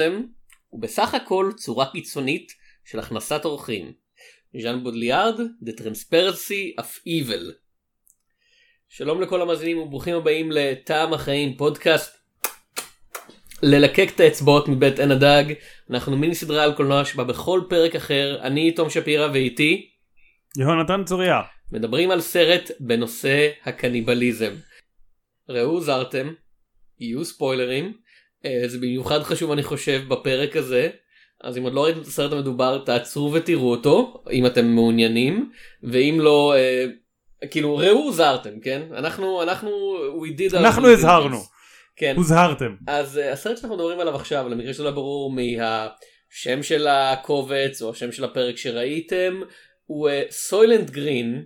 קניבליזם הוא בסך הכל צורה קיצונית של הכנסת אורחים. ז'אן בודליארד, The Transparency of Evil. שלום לכל המאזינים וברוכים הבאים לטעם החיים פודקאסט ללקק את האצבעות מבית עין הדג אנחנו מיני סדרה על קולנוע שבה בכל פרק אחר אני תום שפירא ואיתי יהונתן צוריה מדברים על סרט בנושא הקניבליזם. ראו זרתם יהיו ספוילרים זה במיוחד חשוב אני חושב בפרק הזה. אז אם עוד לא ראיתם את הסרט המדובר תעצרו ותראו אותו אם אתם מעוניינים. ואם לא אה, כאילו ראו זרתם כן? אנחנו אנחנו we did אנחנו הזהרנו. כן. הוזהרתם. אז uh, הסרט שאנחנו מדברים עליו עכשיו למקרה שלא ברור מהשם של הקובץ או השם של הפרק שראיתם הוא סוילנט גרין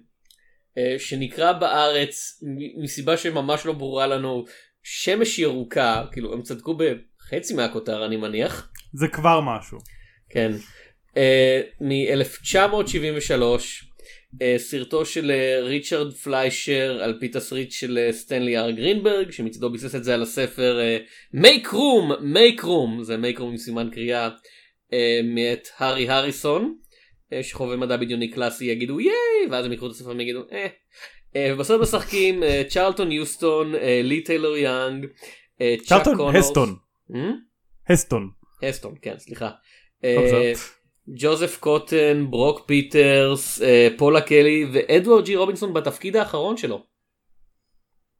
שנקרא בארץ מסיבה שממש לא ברורה לנו שמש ירוקה כאילו הם צדקו בחצי מהכותר אני מניח. זה כבר משהו. כן. מ-1973 סרטו של אה, ריצ'רד פליישר על פי תסריט של סטנלי אר גרינברג שמצדו ביסס את זה על הספר Make Room Make Room זה Make Room עם סימן קריאה אה, מאת הארי הריסון אה, שחובבי מדע בדיוני קלאסי יגידו ייי! ואז הם יקראו את הספר והם יגידו אה. אה, ובסרט משחקים אה, צ'רלטון יוסטון אה, לי טיילור יאנג צ'אק צ'רלטון קונורס. הסטון? הסטון הסטון כן סליחה. זאת. ג'וזף קוטן ברוק פיטרס פולה קלי ואדוארד ג'י רובינסון בתפקיד האחרון שלו.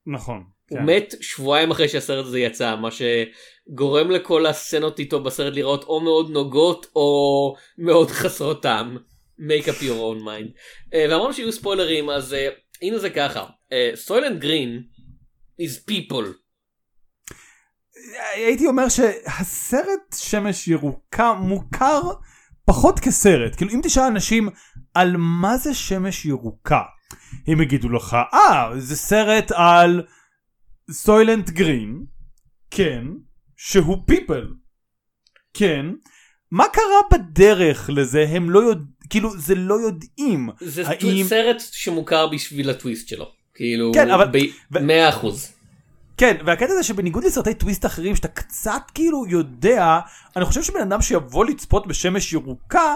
נכון הוא כן. מת שבועיים אחרי שהסרט הזה יצא מה שגורם לכל הסצנות איתו בסרט לראות או מאוד נוגות או מאוד חסרות טעם. make up your own mind. ואמרנו שיהיו ספוילרים אז הנה זה ככה סוילנט גרין is people. הייתי אומר שהסרט שמש ירוקה מוכר פחות כסרט. כאילו אם תשאל אנשים על מה זה שמש ירוקה הם יגידו לך אה זה סרט על סוילנט גרין כן שהוא פיפל כן. מה קרה בדרך לזה? הם לא יודעים כאילו זה לא יודעים זה האם- סרט שמוכר בשביל הטוויסט שלו. כאילו כן, אבל- ב- ו- 100%. כן והקטע זה שבניגוד לסרטי טוויסט אחרים שאתה קצת כאילו יודע אני חושב שבן אדם שיבוא לצפות בשמש ירוקה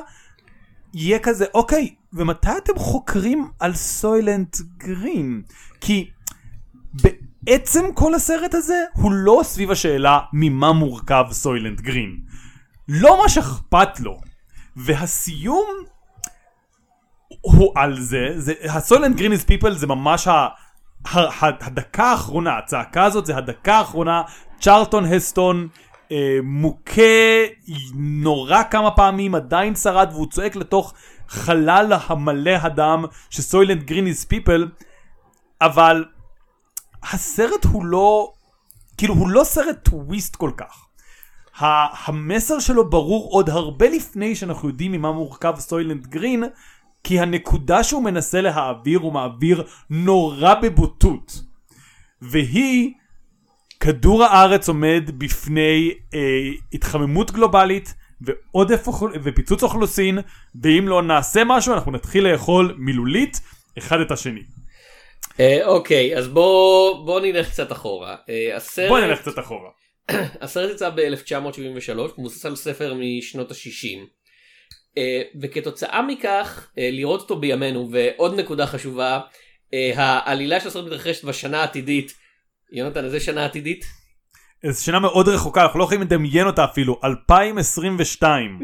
יהיה כזה אוקיי ומתי אתם חוקרים על סוילנט גרין כי בעצם כל הסרט הזה הוא לא סביב השאלה ממה מורכב סוילנט גרין לא מה שאכפת לו והסיום הוא על זה, זה הסוילנט גרין איז פיפל זה ממש ה, הדקה האחרונה, הצעקה הזאת זה הדקה האחרונה, צ'רלטון הסטון אה, מוכה נורא כמה פעמים, עדיין שרד והוא צועק לתוך חלל המלא הדם שסוילנט גרין איז פיפל, אבל הסרט הוא לא, כאילו הוא לא סרט טוויסט כל כך. המסר שלו ברור עוד הרבה לפני שאנחנו יודעים ממה מורכב סוילנט גרין, כי הנקודה שהוא מנסה להעביר הוא מעביר נורא בבוטות. והיא, כדור הארץ עומד בפני אה, התחממות גלובלית ועודף ופיצוץ אוכלוסין, ואם לא נעשה משהו אנחנו נתחיל לאכול מילולית אחד את השני. אה, אוקיי אז בוא בוא נלך קצת אחורה. אה, הסרט בוא נלך קצת אחורה. הסרט יצא ב-1973 מבוסס על ספר משנות ה-60. וכתוצאה מכך אה, לראות אותו בימינו ועוד נקודה חשובה אה, העלילה של הסרט מתרחשת בשנה העתידית. יונתן איזה שנה עתידית? זו שנה מאוד רחוקה אנחנו לא יכולים לדמיין אותה אפילו 2022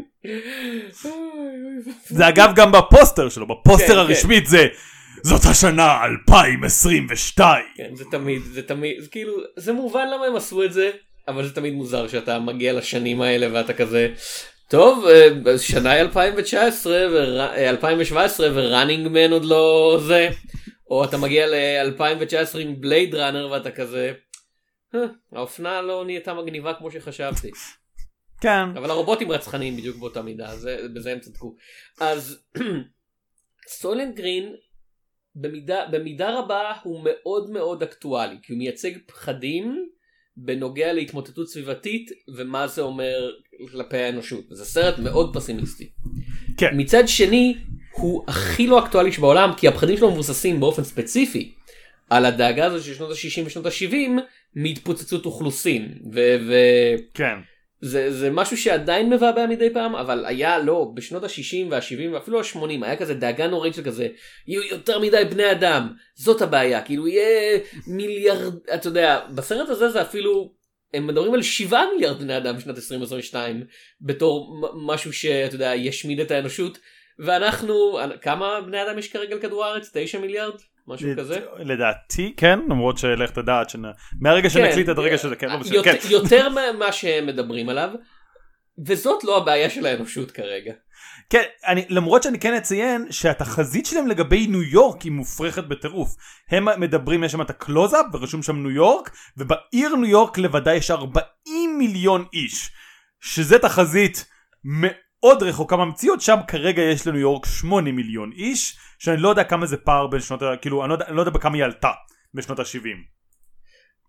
זה אגב גם בפוסטר שלו בפוסטר כן, הרשמית זה זאת השנה 2022 כן, זה תמיד זה תמיד זה כאילו זה מובן למה הם עשו את זה אבל זה תמיד מוזר שאתה מגיע לשנים האלה ואתה כזה טוב אה, שנה היא 2019 ו- אה, 2017 ו Running Man עוד לא זה. או אתה מגיע ל-2019 עם Blade Runner ואתה כזה "אה, האופנה לא נהייתה מגניבה כמו שחשבתי. כן. אבל הרובוטים רצחניים בדיוק באותה מידה זה בזה הם צדקו. אז סוילנט גרין במידה, במידה רבה הוא מאוד מאוד אקטואלי כי הוא מייצג פחדים בנוגע להתמוטטות סביבתית ומה זה אומר כלפי האנושות זה סרט מאוד פסימיסטי. כן. מצד שני הוא הכי לא אקטואלי שבעולם כי הפחדים שלו מבוססים באופן ספציפי על הדאגה הזו של שנות ה-60 ושנות ה-70 מהתפוצצות אוכלוסין ו- ו- כן. זה, זה משהו שעדיין מבעבע מדי פעם אבל היה לא בשנות ה-60 וה-70 ואפילו ה-80 היה כזה דאגה נוראית של כזה יהיו יותר מדי בני אדם. זאת הבעיה כאילו יהיה מיליארד אתה יודע בסרט הזה זה אפילו הם מדברים על 7 מיליארד בני אדם בשנת 2022 בתור משהו שאתה יודע ישמיד את האנושות ואנחנו כמה בני אדם יש כרגע על כדור הארץ? 9 מיליארד משהו כזה לדעתי כן למרות שלך תדעת מהרגע כן, שנקליט עד הרגע שזה כן לא יותר, כן. יותר ממה שהם מדברים עליו וזאת לא הבעיה של האנושות כרגע. כן, אני, למרות שאני כן אציין שהתחזית שלהם לגבי ניו יורק היא מופרכת בטירוף. הם מדברים, יש שם את הקלוזאפ ורשום שם ניו יורק, ובעיר ניו יורק לבדה יש 40 מיליון איש. שזה תחזית מאוד רחוקה מהמציאות, שם כרגע יש לניו יורק 8 מיליון איש, שאני לא יודע כמה זה פער בין שנות, ה... כאילו, אני לא יודע, אני לא יודע בכמה היא עלתה בשנות ה-70.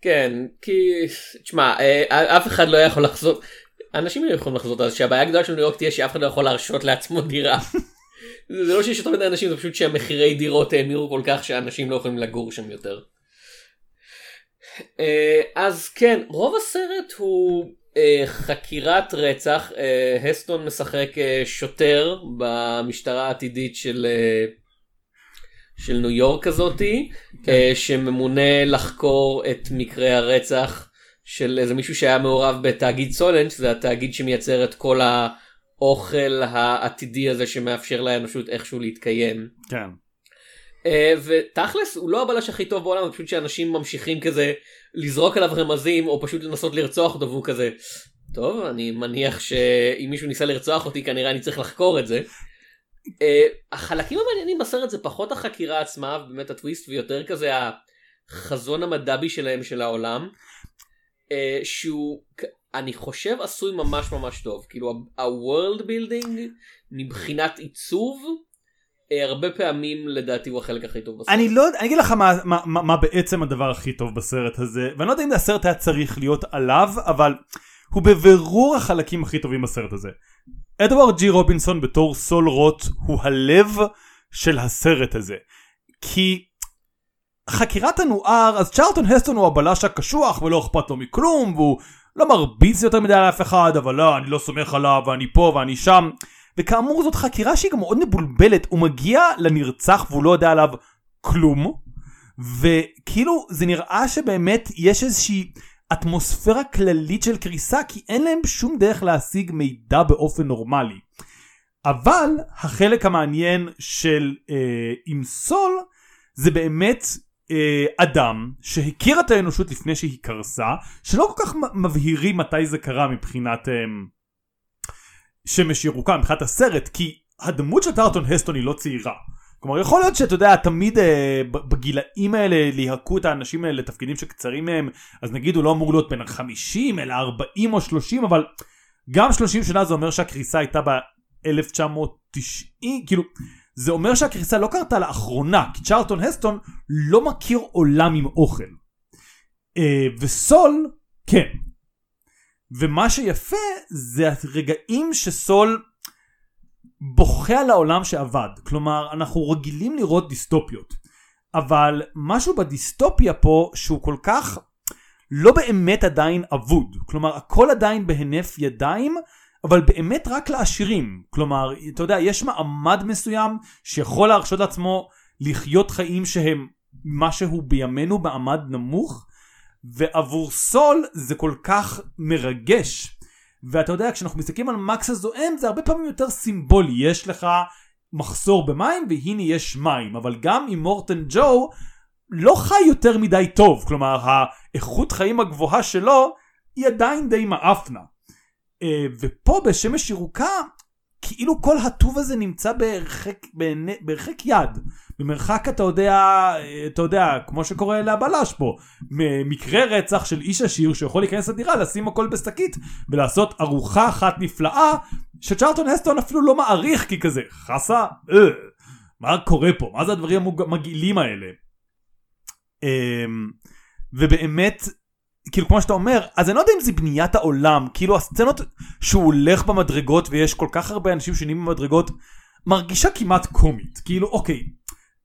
כן, כי, תשמע, אה, אף אחד לא יכול לחזור, אנשים לא יכולים לחזור, אז שהבעיה הגדולה של ניו יורק תהיה שאף אחד לא יכול להרשות לעצמו דירה. זה לא שיש יותר מדי אנשים, זה פשוט שהמחירי דירות האמירו כל כך שאנשים לא יכולים לגור שם יותר. אה, אז כן, רוב הסרט הוא אה, חקירת רצח, הסטון משחק שוטר במשטרה העתידית של של ניו יורק הזאתי, כן. שממונה לחקור את מקרה הרצח של איזה מישהו שהיה מעורב בתאגיד סולנט, זה התאגיד שמייצר את כל האוכל העתידי הזה שמאפשר לאנושות איכשהו להתקיים. כן. Uh, ותכלס הוא לא הבלש הכי טוב בעולם, פשוט שאנשים ממשיכים כזה לזרוק עליו רמזים או פשוט לנסות לרצוח אותו והוא כזה, טוב אני מניח שאם מישהו ניסה לרצוח אותי כנראה אני צריך לחקור את זה. Uh, החלקים המעניינים בסרט זה פחות החקירה עצמה באמת הטוויסט ויותר כזה החזון המדבי שלהם של העולם. uh, שהוא אני חושב עשוי ממש ממש טוב כאילו ה-world building מבחינת עיצוב הרבה פעמים לדעתי הוא החלק הכי טוב בסרט. אני לא אני אגיד לך מה, מה, מה, מה בעצם הדבר הכי טוב בסרט הזה ואני לא יודע אם הסרט היה צריך להיות עליו אבל הוא בבירור החלקים הכי טובים בסרט הזה. אדוארד ג'י רובינסון בתור סול רוט הוא הלב של הסרט הזה כי חקירת הנואר אז צ'ארלטון הסטון הוא הבלש הקשוח ולא אכפת לו מכלום והוא לא מרביץ יותר מדי על אף אחד אבל לא אני לא סומך עליו ואני פה ואני שם וכאמור זאת חקירה שהיא גם מאוד מבולבלת הוא מגיע לנרצח והוא לא יודע עליו כלום וכאילו זה נראה שבאמת יש איזושהי אטמוספירה כללית של קריסה כי אין להם שום דרך להשיג מידע באופן נורמלי. אבל החלק המעניין של אה, עם סול זה באמת אה, אדם שהכיר את האנושות לפני שהיא קרסה שלא כל כך מבהירים מתי זה קרה מבחינת אה, שמש ירוקה מבחינת הסרט כי הדמות של טרטון הסטון היא לא צעירה. כלומר יכול להיות שאתה יודע תמיד אה, בגילאים האלה ליהקו את האנשים האלה לתפקידים שקצרים מהם אז נגיד הוא לא אמור להיות בין 50 אלא 40 או 30 אבל גם 30 שנה זה אומר שהקריסה הייתה ב-1990 כאילו זה אומר שהקריסה לא קרתה לאחרונה כי צ'רלטון הסטון לא מכיר עולם עם אוכל. אה, וסול כן. ומה שיפה זה הרגעים שסול בוכה על העולם שאבד. כלומר, אנחנו רגילים לראות דיסטופיות. אבל משהו בדיסטופיה פה שהוא כל כך לא באמת עדיין אבוד. כלומר, הכל עדיין בהינף ידיים, אבל באמת רק לעשירים. כלומר, אתה יודע, יש מעמד מסוים שיכול להרשות לעצמו לחיות חיים שהם משהו בימינו מעמד נמוך, ועבור סול זה כל כך מרגש. ואתה יודע, כשאנחנו מסתכלים על מקס הזועם זה הרבה פעמים יותר סימבולי. יש לך מחסור במים והנה יש מים, אבל גם עם מורטן ג'ו לא חי יותר מדי טוב. כלומר, האיכות חיים הגבוהה שלו היא עדיין די מאפנה. אה, ופה בשמש ירוקה כאילו כל הטוב הזה נמצא בהרחק, בהרחק יד. במרחק אתה יודע, אתה יודע, כמו שקורה לבלש פה, מקרה רצח של איש עשיר שיכול להיכנס לדירה, לשים הכל בשקית ולעשות ארוחה אחת נפלאה שצ'רלטון הסטון אפילו לא מעריך כי כזה, חסה? אה, מה קורה פה? מה זה הדברים המגעילים האלה? אמ, ובאמת כאילו כמו שאתה אומר אז אני לא יודע אם זה בניית העולם כאילו הסצנות שהוא הולך במדרגות ויש כל כך הרבה אנשים שנהיים במדרגות מרגישה כמעט קומית. כאילו אוקיי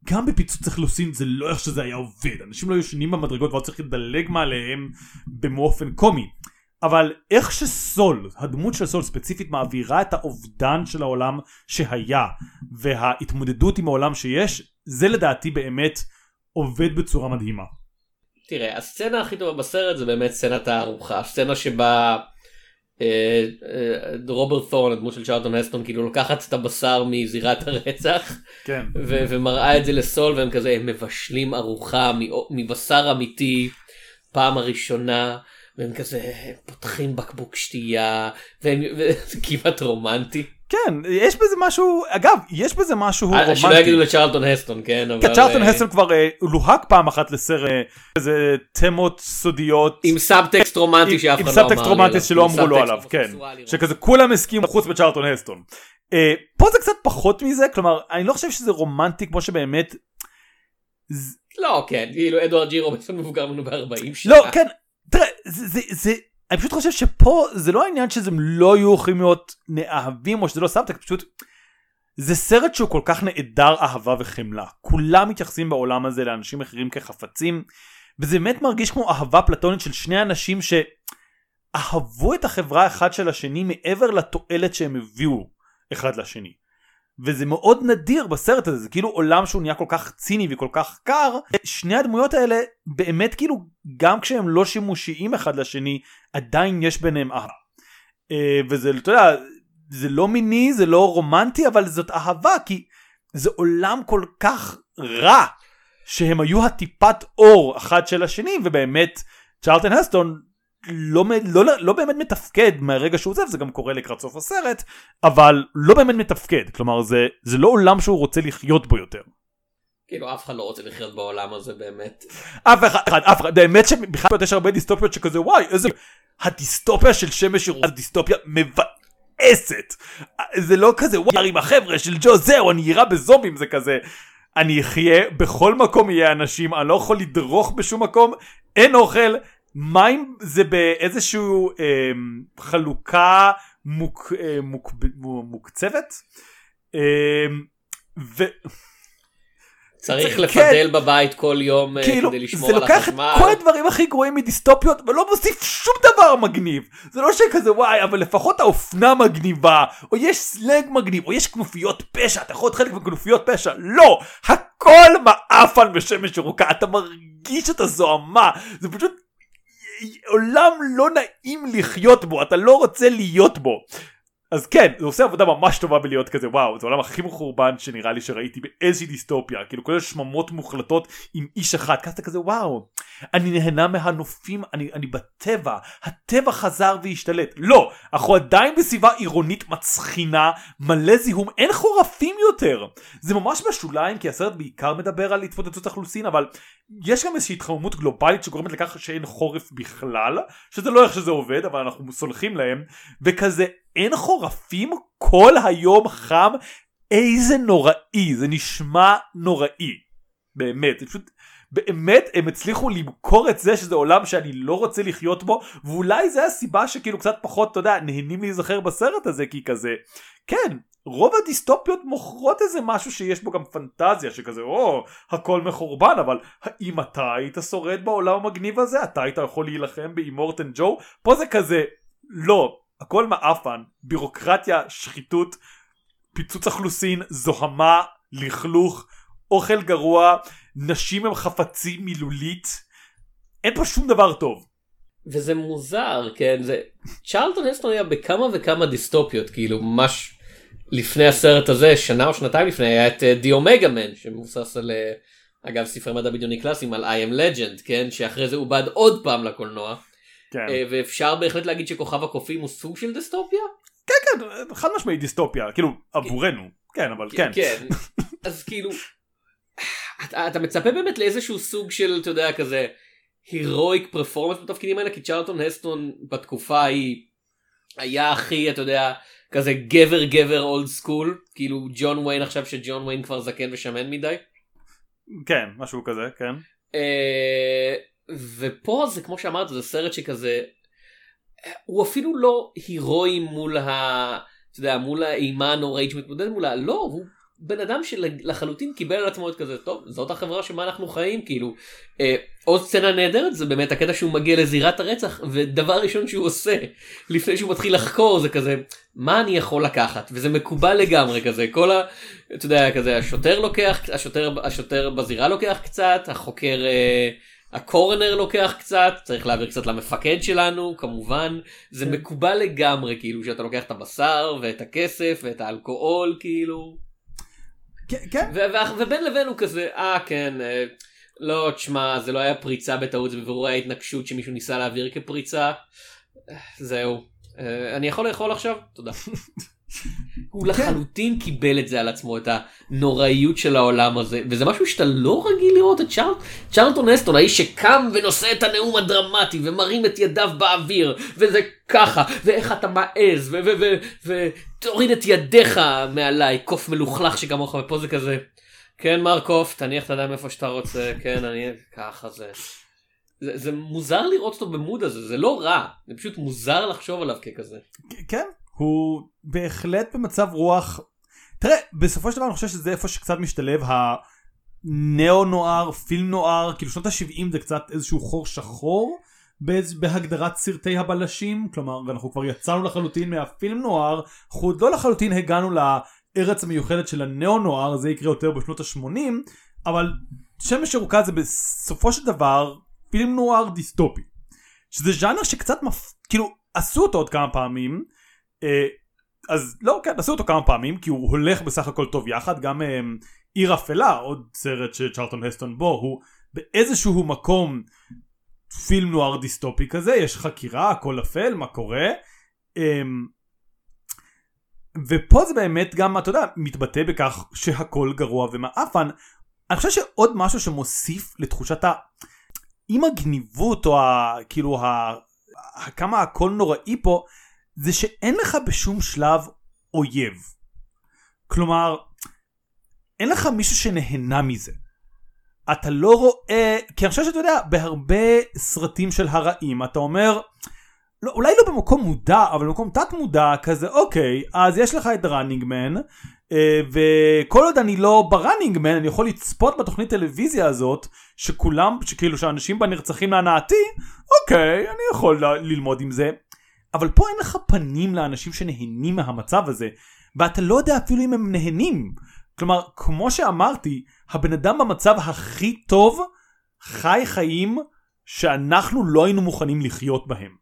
גם בפיצוץ אכלוסין זה לא איך שזה היה עובד. אנשים לא ישנים במדרגות ועוד צריך לדלג מעליהם באופן קומי. אבל איך שסול, הדמות של סול ספציפית מעבירה את האובדן של העולם שהיה וההתמודדות עם העולם שיש, זה לדעתי באמת עובד בצורה מדהימה. תראה, הסצנה הכי טובה בסרט זה באמת סצנת הארוחה, הסצנה שבה אה, אה, רוברט תורן, הדמות של צ'ארלטון הסטון, כאילו לוקחת את הבשר מזירת הרצח, כן. ו- ומראה את זה לסול, והם כזה, הם מבשלים ארוחה מבשר אמיתי, פעם הראשונה. והם כזה פותחים בקבוק שתייה וזה כמעט רומנטי. כן יש בזה משהו אגב יש בזה משהו רומנטי. שלא יגידו לצ'רלטון הסטון כן אבל צ'רלטון הסטון כבר לוהק פעם אחת לסרט איזה תמות סודיות עם סאבטקסט רומנטי שאף אחד לא אמר. עם סאבטקסט רומנטי שלא אמרו לו עליו כן שכזה כולם הסכימו חוץ מצ'רלטון הסטון. פה זה קצת פחות מזה כלומר אני לא חושב שזה רומנטי כמו שבאמת. לא כן כאילו אדוארד ג'י רובינסון מבוגר ממנו ב-40 שנה. לא כן תראה, זה, אני פשוט חושב שפה זה לא העניין שזה לא יהיו יכולים להיות נאהבים או שזה לא סאבטקסט, פשוט זה סרט שהוא כל כך נעדר אהבה וחמלה. כולם מתייחסים בעולם הזה לאנשים אחרים כחפצים, וזה באמת מרגיש כמו אהבה פלטונית של שני אנשים שאהבו את החברה אחד של השני מעבר לתועלת שהם הביאו אחד לשני. וזה מאוד נדיר בסרט הזה זה כאילו עולם שהוא נהיה כל כך ציני וכל כך קר שני הדמויות האלה באמת כאילו גם כשהם לא שימושיים אחד לשני עדיין יש ביניהם אהבה. אה, וזה אתה יודע זה לא מיני זה לא רומנטי אבל זאת אהבה כי זה עולם כל כך רע שהם היו הטיפת אור אחד של השני ובאמת צ'רלטון הסטון לא, לא, לא, באמת מתפקד מהרגע שהוא עוזב, זה גם קורה לקראת סוף הסרט, אבל לא באמת מתפקד, כלומר זה, זה לא עולם שהוא רוצה לחיות בו יותר. כאילו אף אחד לא רוצה לחיות בעולם הזה באמת. אף אחד, אף אחד, באמת שבכלל יש הרבה דיסטופיות שכזה וואי איזה הדיסטופיה של שמש ירוקה זה דיסטופיה מבאסת. זה לא כזה וואי עם החבר'ה של ג'ו זהו אני אירה בזומבים זה כזה. אני אחיה בכל מקום יהיה אנשים אני לא יכול לדרוך בשום מקום אין אוכל מים זה באיזשהו אה, חלוקה מוק, אה, מוק, מוקצבת. אה, ו... צריך כן, לפדל כן, בבית כל יום אה, כאילו, כדי לשמור על החשמל. זה לוקח את כל הדברים הכי גרועים מדיסטופיות ולא מוסיף שום דבר מגניב. זה לא שכזה וואי אבל לפחות האופנה מגניבה או יש סלנג מגניב או יש כנופיות פשע אתה יכול להיות חלק מכנופיות פשע לא הכל מעפן בשמש ירוקה אתה מרגיש את הזוהמה זה פשוט עולם לא נעים לחיות בו אתה לא רוצה להיות בו. אז כן זה עושה עבודה ממש טובה בלהיות כזה וואו זה העולם הכי מחורבן שנראה לי שראיתי באיזושהי דיסטופיה כאילו כולל שממות מוחלטות עם איש אחד כזה כזה וואו אני נהנה מהנופים אני, אני בטבע הטבע חזר והשתלט. לא אנחנו עדיין בסביבה עירונית מצחינה מלא זיהום אין חורפים יותר. זה ממש בשוליים כי הסרט בעיקר מדבר על התפוצצות אכלוסין אבל יש גם איזושהי התחממות גלובלית שגורמת לכך שאין חורף בכלל שזה לא איך שזה עובד אבל אנחנו סולחים להם וכזה אין חורפים? כל היום חם? איזה נוראי זה נשמע נוראי. באמת זה פשוט באמת הם הצליחו למכור את זה שזה עולם שאני לא רוצה לחיות בו? ואולי זה הסיבה שכאילו קצת פחות אתה יודע נהנים להיזכר בסרט הזה כי כזה כן רוב הדיסטופיות מוכרות איזה משהו שיש בו גם פנטזיה שכזה או הכל מחורבן אבל האם אתה היית שורד בעולם המגניב הזה אתה היית יכול להילחם באימורטן ג'ו? פה זה כזה לא הכל מעפן בירוקרטיה שחיתות פיצוץ אכלוסין זוהמה לכלוך אוכל גרוע נשים הם חפצים מילולית אין פה שום דבר טוב. וזה מוזר כן זה צ'רלטון הסטון היה בכמה וכמה דיסטופיות כאילו ממש לפני הסרט הזה שנה או שנתיים לפני היה את די אומגה מן שמבוסס על אה, אגב ספרי מדע בדיוני קלאסיים על I am legend כן שאחרי זה עובד עוד פעם לקולנוע. כן. אה, ואפשר בהחלט להגיד שכוכב הקופים הוא סוג של דיסטופיה? כן כן חד משמעית דיסטופיה כאילו עבורנו כן אבל כן. כן אז כאילו אתה, אתה מצפה באמת לאיזשהו סוג של אתה יודע כזה הירואיק פרפורמנס בתפקידים האלה כי צ'רלטון הסטון בתקופה ההיא היה הכי אתה יודע כזה גבר גבר אולד סקול כאילו ג'ון ויין עכשיו שג'ון ויין כבר זקן ושמן מדי. כן משהו כזה כן. אה, ופה זה כמו שאמרת זה סרט שכזה הוא אפילו לא הירואי מול ה... אתה יודע, מול האימה הנוראית שמתמודד מולה, לא, הוא בן אדם שלחלוטין קיבל על עצמו את כזה טוב זאת החברה שבה אנחנו חיים כאילו אה, עוד סצנה נהדרת זה באמת הקטע שהוא מגיע לזירת הרצח ודבר ראשון שהוא עושה לפני שהוא מתחיל לחקור זה כזה מה אני יכול לקחת וזה מקובל לגמרי כזה כל ה... אתה יודע כזה השוטר לוקח השוטר השוטר בזירה לוקח קצת החוקר. אה, הקורנר לוקח קצת צריך להעביר קצת למפקד שלנו כמובן זה כן. מקובל לגמרי כאילו שאתה לוקח את הבשר ואת הכסף ואת האלכוהול כאילו כן, כן. ובין לבין הוא כזה אה כן אה, לא תשמע זה לא היה פריצה בטעות זה בבירורי ההתנגשות שמישהו ניסה להעביר כפריצה אה, זהו אה, אני יכול לאכול עכשיו תודה. הוא לחלוטין קיבל את זה על עצמו את הנוראיות של העולם הזה וזה משהו שאתה לא רגיל לראות את צ'ארל... צ'רלטון אסטון האיש שקם ונושא את הנאום הדרמטי ומרים את ידיו באוויר וזה ככה ואיך אתה מעז ותוריד את ידיך מעליי קוף מלוכלך שכמוך ופה זה כזה כן מר קוף תניח את הידיים איפה שאתה רוצה כן אני ככה זה. זה, זה מוזר לראות אותו במוד הזה זה לא רע זה פשוט מוזר לחשוב עליו ככזה. כן, הוא בהחלט במצב רוח. תראה, בסופו של דבר אני חושב שזה איפה שקצת משתלב הנאו נואר, פילם נואר, כאילו שנות ה-70 זה קצת איזשהו חור שחור בהגדרת סרטי הבלשים, כלומר אנחנו כבר יצאנו לחלוטין מהפילם נואר, אנחנו עוד לא לחלוטין הגענו לארץ המיוחדת של הנאו נואר, זה יקרה יותר בשנות ה-80, אבל שמש ירוקה זה בסופו של דבר פילם נואר דיסטופי. שזה ז'אנר שקצת מפ... כאילו עשו אותו עוד כמה פעמים אז לא כן עשו אותו כמה פעמים כי הוא הולך בסך הכל טוב יחד גם אה, עיר אפלה עוד סרט שצ'רלטון הסטון בו הוא באיזשהו מקום פילם נוער דיסטופי כזה יש חקירה הכל אפל מה קורה אה, ופה זה באמת גם אתה יודע מתבטא בכך שהכל גרוע ומעפן אני חושב שעוד משהו שמוסיף לתחושת ה... עם הגניבות או ה... כאילו. ה- כמה הכל נוראי פה זה שאין לך בשום שלב אויב. כלומר, אין לך מישהו שנהנה מזה. אתה לא רואה, כי אני חושב שאתה יודע, בהרבה סרטים של הרעים אתה אומר, לא, אולי לא במקום מודע, אבל במקום תת מודע כזה, אוקיי, אז יש לך את ראנינג מן, אה, וכל עוד אני לא בראנינג מן, אני יכול לצפות בתוכנית טלוויזיה הזאת, שכולם, שכאילו שאנשים בה נרצחים להנאתי, אוקיי, אני יכול ללמוד עם זה. אבל פה אין לך פנים לאנשים שנהנים מהמצב הזה, ואתה לא יודע אפילו אם הם נהנים. כלומר, כמו שאמרתי, הבן אדם במצב הכי טוב חי חיים שאנחנו לא היינו מוכנים לחיות בהם.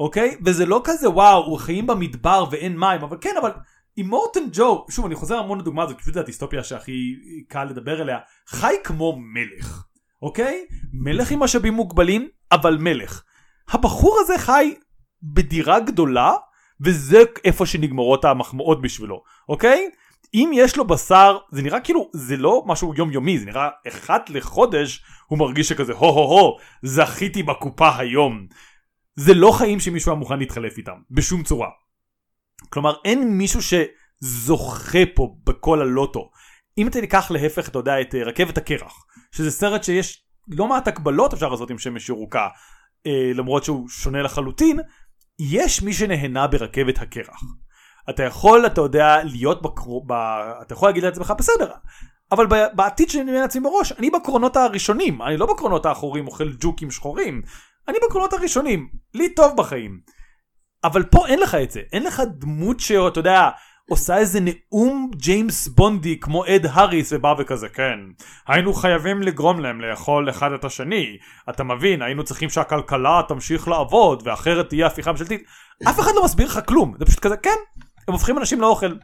אוקיי? וזה לא כזה וואו, הוא חיים במדבר ואין מים, אבל כן, אבל עם מורטן ג'ו, שוב אני חוזר המון לדוגמה הזאת, פשוט זה הדיסטופיה שהכי קל לדבר אליה, חי כמו מלך, אוקיי? מלך עם משאבים מוגבלים, אבל מלך. הבחור הזה חי בדירה גדולה, וזה איפה שנגמרות המחמאות בשבילו, אוקיי? אם יש לו בשר, זה נראה כאילו, זה לא משהו יומיומי, זה נראה אחת לחודש, הוא מרגיש שכזה הו הו הו, זכיתי בקופה היום. זה לא חיים שמישהו היה מוכן להתחלף איתם, בשום צורה. כלומר, אין מישהו שזוכה פה בכל הלוטו. אם אתה תיקח להפך, אתה יודע, את אה, רכבת הקרח, שזה סרט שיש לא מעט הקבלות אפשר לעשות עם שמש ירוקה, אה, למרות שהוא שונה לחלוטין, יש מי שנהנה ברכבת הקרח. אתה יכול, אתה יודע, להיות בקרו... ב... אתה יכול להגיד לעצמך, בסדר, אבל בעתיד שאני לעצמי בראש, אני בקרונות הראשונים, אני לא בקרונות האחוריים אוכל ג'וקים שחורים, אני בקרונות הראשונים, לי טוב בחיים. אבל פה אין לך את זה, אין לך דמות שאתה יודע, עושה איזה נאום ג'יימס בונדי כמו אד האריס ובא וכזה כן היינו חייבים לגרום להם לאכול אחד את השני. אתה מבין היינו צריכים שהכלכלה תמשיך לעבוד ואחרת תהיה הפיכה ממשלתית. אף אחד לא מסביר לך כלום. זה פשוט כזה כן הם הופכים אנשים לאוכל.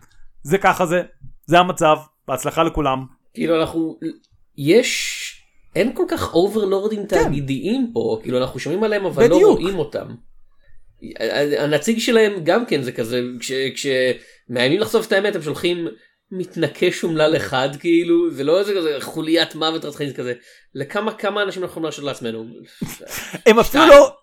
זה ככה זה זה המצב. בהצלחה לכולם. כאילו אנחנו יש אין כל כך אוברלורדים תאגידיים פה. כאילו אנחנו שומעים עליהם אבל לא כן. בדיוק. רואים אותם. הנציג שלהם גם כן זה כזה כש- כשמאיימים לחשוף את האמת הם שולחים מתנקש אומלל אחד כאילו זה לא איזה כזה חוליית מוות רצחנית כזה לכמה כמה אנשים אנחנו להרשות לעצמנו. הם אפילו. לא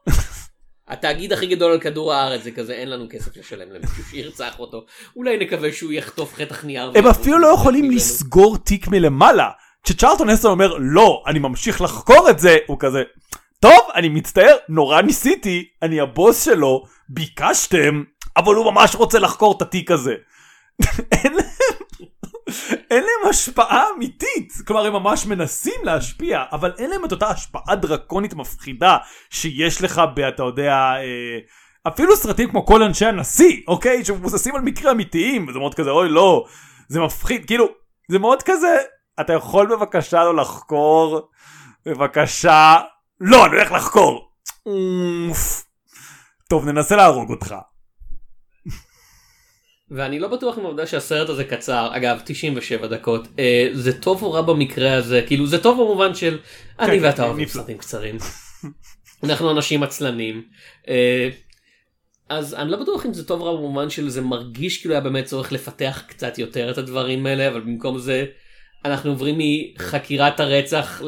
התאגיד הכי גדול על כדור הארץ זה כזה אין לנו כסף לשלם למישהו שירצח אותו אולי נקווה שהוא יחטוף חתך נייר. הם אפילו לא יכולים. לסגור תיק מלמעלה. כשצ'רלטון הסטון אומר לא אני ממשיך לחקור את זה הוא כזה טוב אני מצטער נורא ניסיתי אני הבוס שלו ביקשתם אבל הוא ממש רוצה לחקור את התיק הזה. אין להם- אין להם השפעה אמיתית. כלומר, הם ממש מנסים להשפיע, אבל אין להם את אותה השפעה דרקונית מפחידה שיש לך ב... אתה יודע... אה, אפילו סרטים כמו כל אנשי הנשיא, אוקיי? שמבוססים על מקרים אמיתיים, וזה מאוד כזה, אוי לא, זה מפחיד, כאילו, זה מאוד כזה, אתה יכול בבקשה לא לחקור? בבקשה, לא, אני הולך לחקור. אוף. טוב, ננסה להרוג אותך. ואני לא בטוח עם העובדה שהסרט הזה קצר, אגב 97 דקות, אה, זה טוב או רע במקרה הזה, כאילו זה טוב במובן של אני כן, ואתה כן, אוהבים. סרטים קצרים. אנחנו אנשים עצלנים. אה, אז אני לא בטוח אם זה טוב או רע במובן של זה מרגיש כאילו היה באמת צורך לפתח קצת יותר את הדברים האלה, אבל במקום זה אנחנו עוברים מחקירת הרצח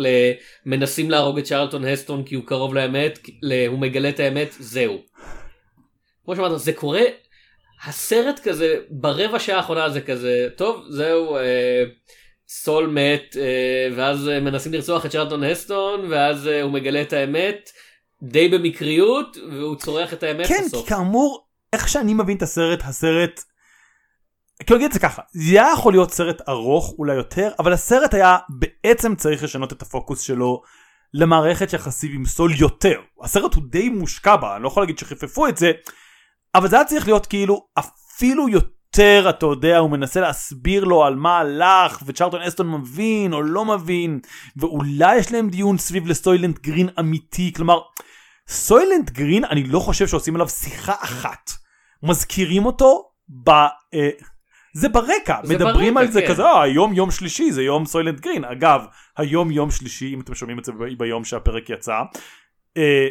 למנסים להרוג את צ'רלטון הסטון כי הוא קרוב לאמת, הוא מגלה את האמת, זהו. כמו שאמרת, זה קורה, הסרט כזה, ברבע שעה האחרונה זה כזה, טוב, זהו, אה, סול מת, אה, ואז אה, מנסים לרצוח את צ'רלטון הסטון, ואז אה, הוא מגלה את האמת, די במקריות, והוא צורח את האמת כן, בסוף. כי כאמור, איך שאני מבין את הסרט, הסרט... כאילו נגיד את זה ככה, זה היה יכול להיות סרט ארוך אולי יותר, אבל הסרט היה בעצם צריך לשנות את הפוקוס שלו למערכת יחסים עם סול יותר. הסרט הוא די מושקע בה, אני לא יכול להגיד שחיפפו את זה, אבל זה היה צריך להיות כאילו אפילו יותר, אתה יודע, הוא מנסה להסביר לו על מה הלך, וצ'רלטון אסטון מבין או לא מבין, ואולי יש להם דיון סביב לסוילנט גרין אמיתי, כלומר, סוילנט גרין, אני לא חושב שעושים עליו שיחה אחת. מזכירים אותו ב... אה, זה ברקע, זה מדברים ברקע, על זה כן. כזה, אה, היום יום שלישי, זה יום סוילנט גרין. אגב, היום יום שלישי, אם אתם שומעים את זה ב- ביום שהפרק יצא, אה,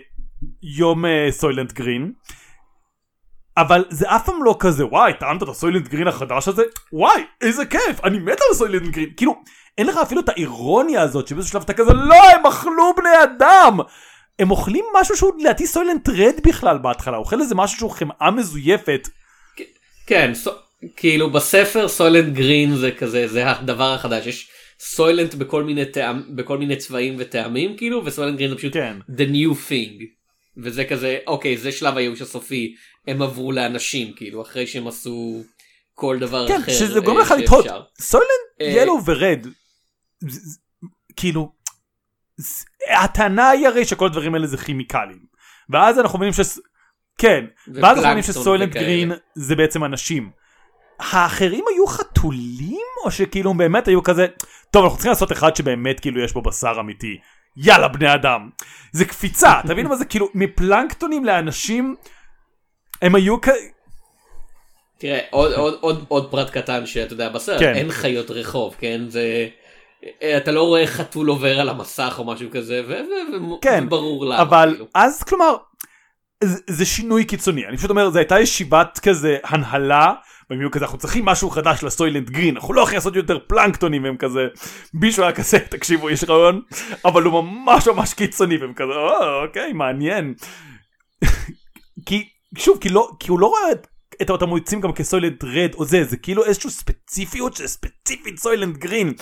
יום אה, Soylent Green. אבל זה אף פעם לא כזה, וואי, טעמת את ה Soylent Green החדש הזה? וואי, איזה כיף, אני מת על ה Soylent Green. כאילו, אין לך אפילו את האירוניה הזאת שבאיזשהו שלב אתה כזה, לא, הם אכלו בני אדם! הם אוכלים משהו שהוא לדעתי Soylent Red בכלל בהתחלה, אוכל איזה משהו שהוא חמאה מזויפת. כן, סו, כאילו בספר Soylent Green זה כזה, זה הדבר החדש, יש סוילנט בכל מיני, טעם, בכל מיני צבעים וטעמים כאילו, וסוילנט גרין זה פשוט כן. the new thing. וזה כזה, אוקיי, זה שלב הייאוש הסופי, הם עברו לאנשים, כאילו, אחרי שהם עשו כל דבר כן, אחר. שזה גורם אה, לך לתהות. סוילנט אה, ילו ורד, זה- זה- כאילו, הטענה היא הרי שכל הדברים האלה זה כימיקלים. ואז אנחנו מבינים ש... כן, ואז אנחנו מבינים שסוילנט. גרין זה בעצם אנשים. האחרים היו חתולים או שכאילו הם באמת היו כזה טוב אנחנו צריכים לעשות אחד שבאמת כאילו יש בו בשר אמיתי יאללה בני אדם זה קפיצה תבינו מה זה כאילו מפלנקטונים לאנשים הם היו כ... תראה, עוד, עוד, עוד, עוד פרט קטן שאתה יודע, בסרט, כן. אין חיות רחוב, כן? זה... אתה לא רואה חתול עובר על המסך או משהו כזה, ו- ו- כן, וברור למה. אבל כאילו. אז כלומר זה, זה שינוי קיצוני אני פשוט אומר זה הייתה ישיבת כזה הנהלה והם היו כזה אנחנו צריכים משהו חדש לסוילנט גרין אנחנו לא יכולים לעשות יותר פלנקטונים והם כזה מישהו היה כזה תקשיבו יש רעיון אבל הוא ממש ממש קיצוני והם כזה "אה, אוקיי מעניין. כי שוב כי לא כי הוא לא רואה את, את מוצאים גם כסוילנט רד או זה זה כאילו איזושהי ספציפיות שזה ספציפית סוילנט גרין.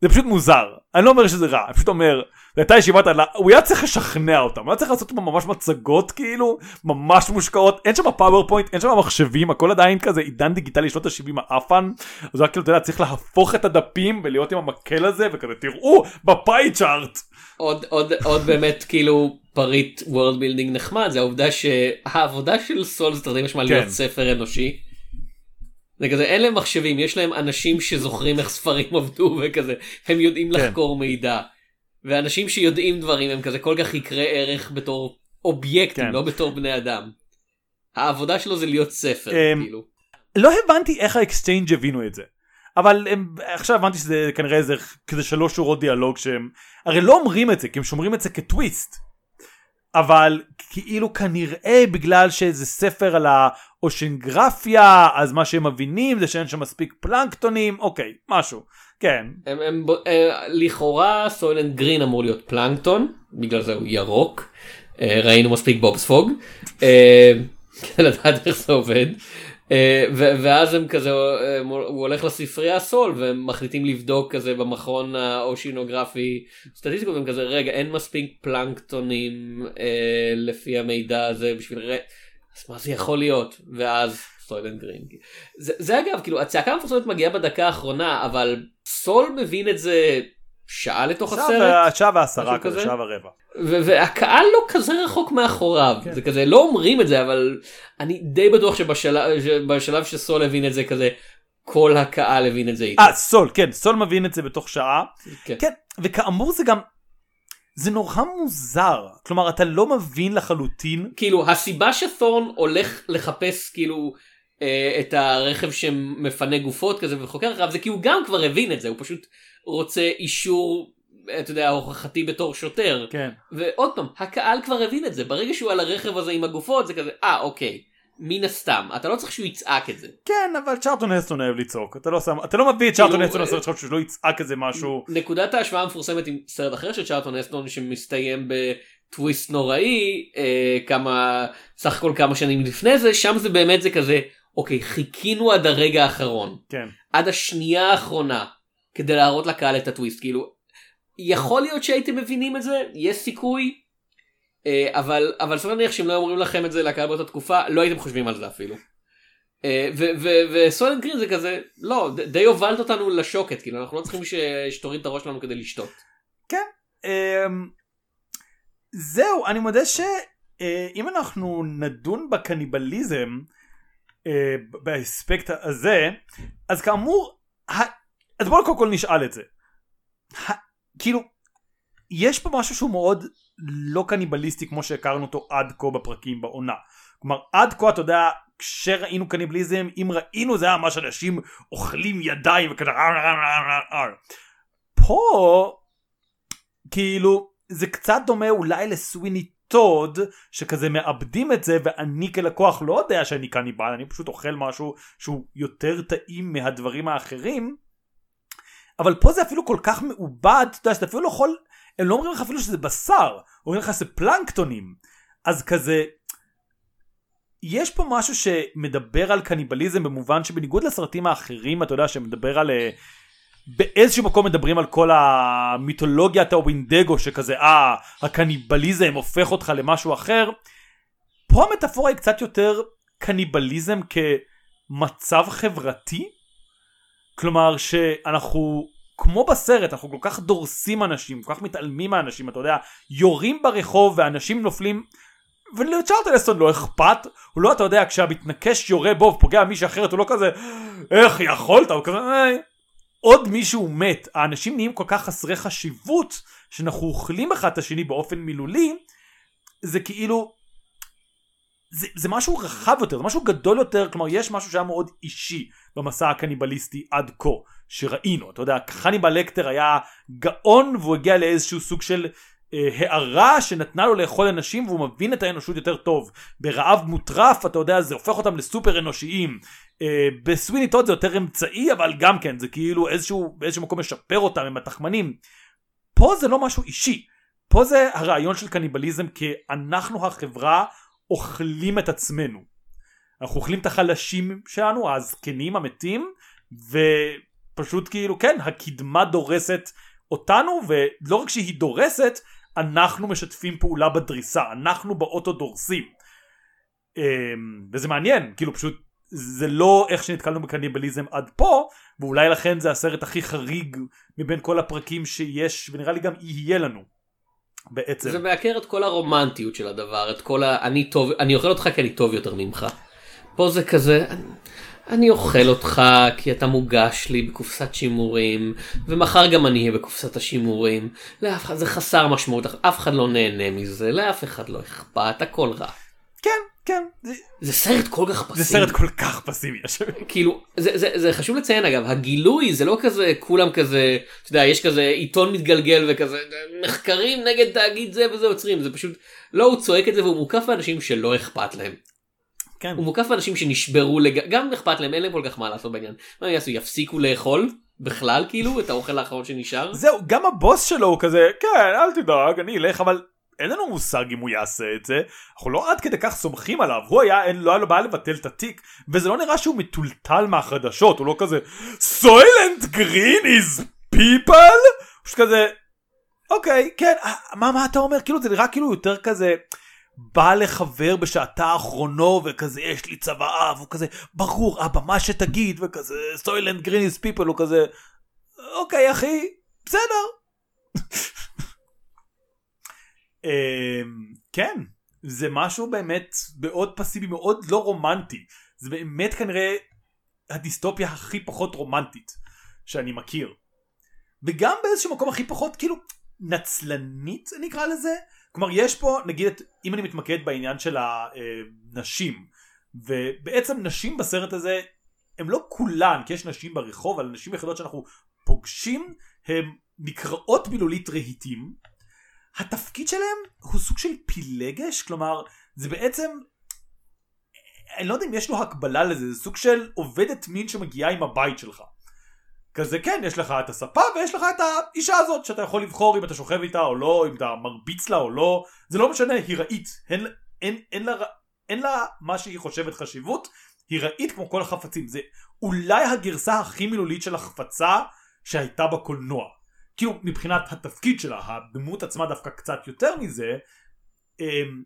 זה פשוט מוזר אני לא אומר שזה רע אני פשוט אומר זו הייתה ישיבת הנהלה הוא היה צריך לשכנע אותם הוא היה צריך לעשות ממש מצגות כאילו ממש מושקעות אין שם PowerPoint אין שם מחשבים הכל עדיין כזה עידן דיגיטלי שנות ה-70 האפן אז הוא היה כאילו אתה יודע צריך להפוך את הדפים ולהיות עם המקל הזה וכזה תראו ב pie chart עוד, עוד, עוד באמת כאילו פריט world building נחמד, זה העובדה שהעבודה של סול זה תרתי משמע להיות כן. ספר אנושי. זה כזה, אין להם מחשבים, יש להם אנשים שזוכרים איך ספרים עבדו וכזה, הם יודעים כן. לחקור מידע. ואנשים שיודעים דברים הם כזה כל כך יקרי ערך בתור אובייקטים, כן. לא בתור בני אדם. העבודה שלו זה להיות ספר, אמ, כאילו. לא הבנתי איך ה Exchange הבינו את זה. אבל הם, עכשיו הבנתי שזה כנראה איזה כזה שלוש שורות דיאלוג שהם הרי לא אומרים את זה כי הם שומרים את זה כטוויסט. אבל כאילו כנראה בגלל שזה ספר על ה oceanography אז מה שהם מבינים זה שאין שם מספיק פלנקטונים אוקיי משהו כן הם, הם, ב- אה, לכאורה סוילנט גרין אמור להיות פלנקטון, בגלל זה הוא ירוק. אה, ראינו מספיק בובספוג. אה, כדי לדעת איך זה עובד. ואז הם כזה, הוא הולך לספרייה סול והם מחליטים לבדוק כזה במכון האושינוגרפי סטטיסטיקות והם כזה רגע אין מספיק פלנקטונים לפי המידע הזה בשביל. אז מה זה יכול להיות ואז סוילנט גרין. זה, זה אגב כאילו הצעקה המפורסמת מגיעה בדקה האחרונה אבל סול מבין את זה שעה לתוך שעה הסרט. שעה ועשרה כזה? שעה ורבע. והקהל לא כזה רחוק מאחוריו כן. זה כזה לא אומרים את זה אבל אני די בטוח שבשלב שבשלב שסול הבין את זה כזה כל הקהל הבין את זה איתו. אה, סול, כן, סול מבין את זה בתוך שעה. כן. כן, וכאמור זה גם, זה נורא מוזר. כלומר, אתה לא מבין לחלוטין. כאילו הסיבה שתורן הולך לחפש כאילו את הרכב שמפנה גופות כזה וחוקר אחריו זה כי הוא גם כבר הבין את זה הוא פשוט רוצה אישור אתה יודע הוכחתי בתור שוטר כן. ועוד פעם הקהל כבר הבין את זה ברגע שהוא על הרכב הזה עם הגופות זה כזה אה אוקיי מן הסתם אתה לא צריך שהוא יצעק את זה כן, אבל צ'ארטון הסטון אוהב לצעוק. אתה לא שם, אתה לא מביא את צ'ארטון כאילו, הסטון אה, לסרט שלך שהוא לא יצעק איזה משהו. נקודת ההשוואה המפורסמת עם סרט אחר של צ'ארטון אסטון שמסתיים בטוויסט נוראי אה, כמה סך הכל כמה שנים לפני זה שם זה באמת זה כזה אוקיי חיכינו עד הרגע האחרון כן. עד השנייה האחרונה כדי להראות לקהל את הטוויסט כאילו יכול להיות שהייתם מבינים את זה יש סיכוי אה, אבל אבל סביר להניח שאם לא אומרים לכם את זה לקהל באותה תקופה לא הייתם חושבים על זה אפילו. אה, וסולן גרין זה כזה לא די הובלת אותנו לשוקת כאילו אנחנו לא צריכים ש- שתוריד את הראש שלנו כדי לשתות. אמ, זהו, אני מודה שאם אנחנו נדון בקניבליזם אה, באספקט הזה, אז כאמור, ה- אז בואו קודם כל נשאל את זה. ה- כאילו, יש פה משהו שהוא מאוד לא קניבליסטי כמו שהכרנו אותו עד כה בפרקים בעונה. כלומר, עד כה אתה יודע, כשראינו קניבליזם, אם ראינו זה היה ממש אנשים אוכלים ידיים וכזה... פה כאילו זה קצת דומה אולי לסוויני טוד שכזה מאבדים את זה ואני כלקוח לא יודע שאני קניבל אני פשוט אוכל משהו שהוא יותר טעים מהדברים האחרים אבל פה זה אפילו כל כך מעובד אתה יודע שאתה אפילו לא יכול הם לא אומרים לך אפילו שזה בשר אומרים לך שזה פלנקטונים. אז כזה יש פה משהו שמדבר על קניבליזם במובן שבניגוד לסרטים האחרים אתה יודע שמדבר על אה, באיזשהו מקום מדברים על כל המיתולוגיית הווינדגו שכזה אה הקניבליזם הופך אותך למשהו אחר. פה המטאפורה היא קצת יותר קניבליזם כמצב חברתי. כלומר שאנחנו כמו בסרט אנחנו כל כך דורסים אנשים כל כך מתעלמים מהאנשים אתה יודע יורים ברחוב ואנשים נופלים ולצ'ארלטון אסטון לא אכפת הוא לא אתה יודע כשהמתנקש יורה בו ופוגע במישהו אחרת הוא לא כזה איך יכולת הוא כזה "אה, עוד מישהו מת. האנשים נהיים כל כך חסרי חשיבות שאנחנו אוכלים אחד את השני באופן מילולי זה כאילו זה, זה משהו רחב יותר זה משהו גדול יותר. כלומר יש משהו שהיה מאוד אישי במסע הקניבליסטי עד כה שראינו. אתה יודע חניבל לקטר היה גאון והוא הגיע לאיזשהו סוג של הערה שנתנה לו לאכול אנשים והוא מבין את האנושות יותר טוב. ברעב מוטרף אתה יודע זה הופך אותם לסופר אנושיים. אה, בסוויני טוד זה יותר אמצעי אבל גם כן זה כאילו איזשהו באיזשהו מקום משפר אותם עם התחמנים. פה זה לא משהו אישי. פה זה הרעיון של קניבליזם כי אנחנו החברה אוכלים את עצמנו. אנחנו אוכלים את החלשים שלנו הזקנים המתים ופשוט כאילו כן הקדמה דורסת אותנו ולא רק שהיא דורסת אנחנו משתפים פעולה בדריסה אנחנו באוטו דורסים אמ, וזה מעניין כאילו פשוט זה לא איך שנתקלנו בקניבליזם עד פה ואולי לכן זה הסרט הכי חריג מבין כל הפרקים שיש ונראה לי גם יהיה לנו בעצם זה מעקר את כל הרומנטיות של הדבר את כל ה... אני טוב אני אוכל אותך כי אני טוב יותר ממך. פה זה כזה אני, אוכל אותך כי אתה מוגש לי בקופסת שימורים ומחר גם אני אהיה בקופסת השימורים לאף אחד זה חסר משמעות אף אחד לא נהנה מזה לאף אחד לא אכפת הכל רע. כן כן זה, זה סרט כל כך פסימי. זה סרט כל כך פסימי. כאילו זה, זה, זה חשוב לציין אגב הגילוי זה לא כזה כולם כזה אתה יודע יש כזה עיתון מתגלגל וכזה מחקרים נגד תאגיד זה וזה עוצרים זה פשוט לא הוא צועק את זה והוא מוקף באנשים שלא אכפת להם כן. הוא מוקף באנשים שנשברו לג... גם אכפת להם אין להם כל כך מה לעשות בעניין. מה הם יעשו יפסיקו לאכול? בכלל כאילו את האוכל האחרון שנשאר? זהו גם הבוס שלו הוא כזה כן אל תדאג אני אלך אבל אין לנו מושג אם הוא יעשה את זה. אנחנו לא עד כדי כך סומכים עליו. הוא היה אין, לא היה לו בעיה לבטל את התיק וזה לא נראה שהוא מטולטל מהחדשות. הוא לא כזה סוילנט גרין is people? הוא כזה אוקיי כן אה, מה מה אתה אומר? כאילו זה נראה כאילו יותר כזה בא לחבר בשעתה האחרונו וכזה יש לי צוואה והוא כזה ברור אבא מה שתגיד וכזה סוילנד גריניס פיפל הוא כזה אוקיי אחי בסדר. אמ, כן זה משהו באמת מאוד פסיבי מאוד לא רומנטי זה באמת כנראה הדיסטופיה הכי פחות רומנטית שאני מכיר. וגם באיזשהו מקום הכי פחות כאילו נצלנית נקרא לזה כלומר יש פה נגיד אם אני מתמקד בעניין של הנשים ובעצם נשים בסרט הזה הם לא כולן כי יש נשים ברחוב אבל נשים יחידות שאנחנו פוגשים הן נקראות מילולית רהיטים. התפקיד שלהם הוא סוג של פילגש כלומר זה בעצם אני לא יודע אם יש לו הקבלה לזה זה סוג של עובדת מין שמגיעה עם הבית שלך כזה כן יש לך את הספה ויש לך את האישה הזאת שאתה יכול לבחור אם אתה שוכב איתה או לא אם אתה מרביץ לה או לא. זה לא משנה היא רהיט אין, אין, אין, לה, אין לה מה שהיא חושבת חשיבות. היא רהיט כמו כל החפצים. זה אולי הגרסה הכי מילולית של החפצה שהייתה בקולנוע. כאילו מבחינת התפקיד שלה הדמות עצמה דווקא קצת יותר מזה אמ,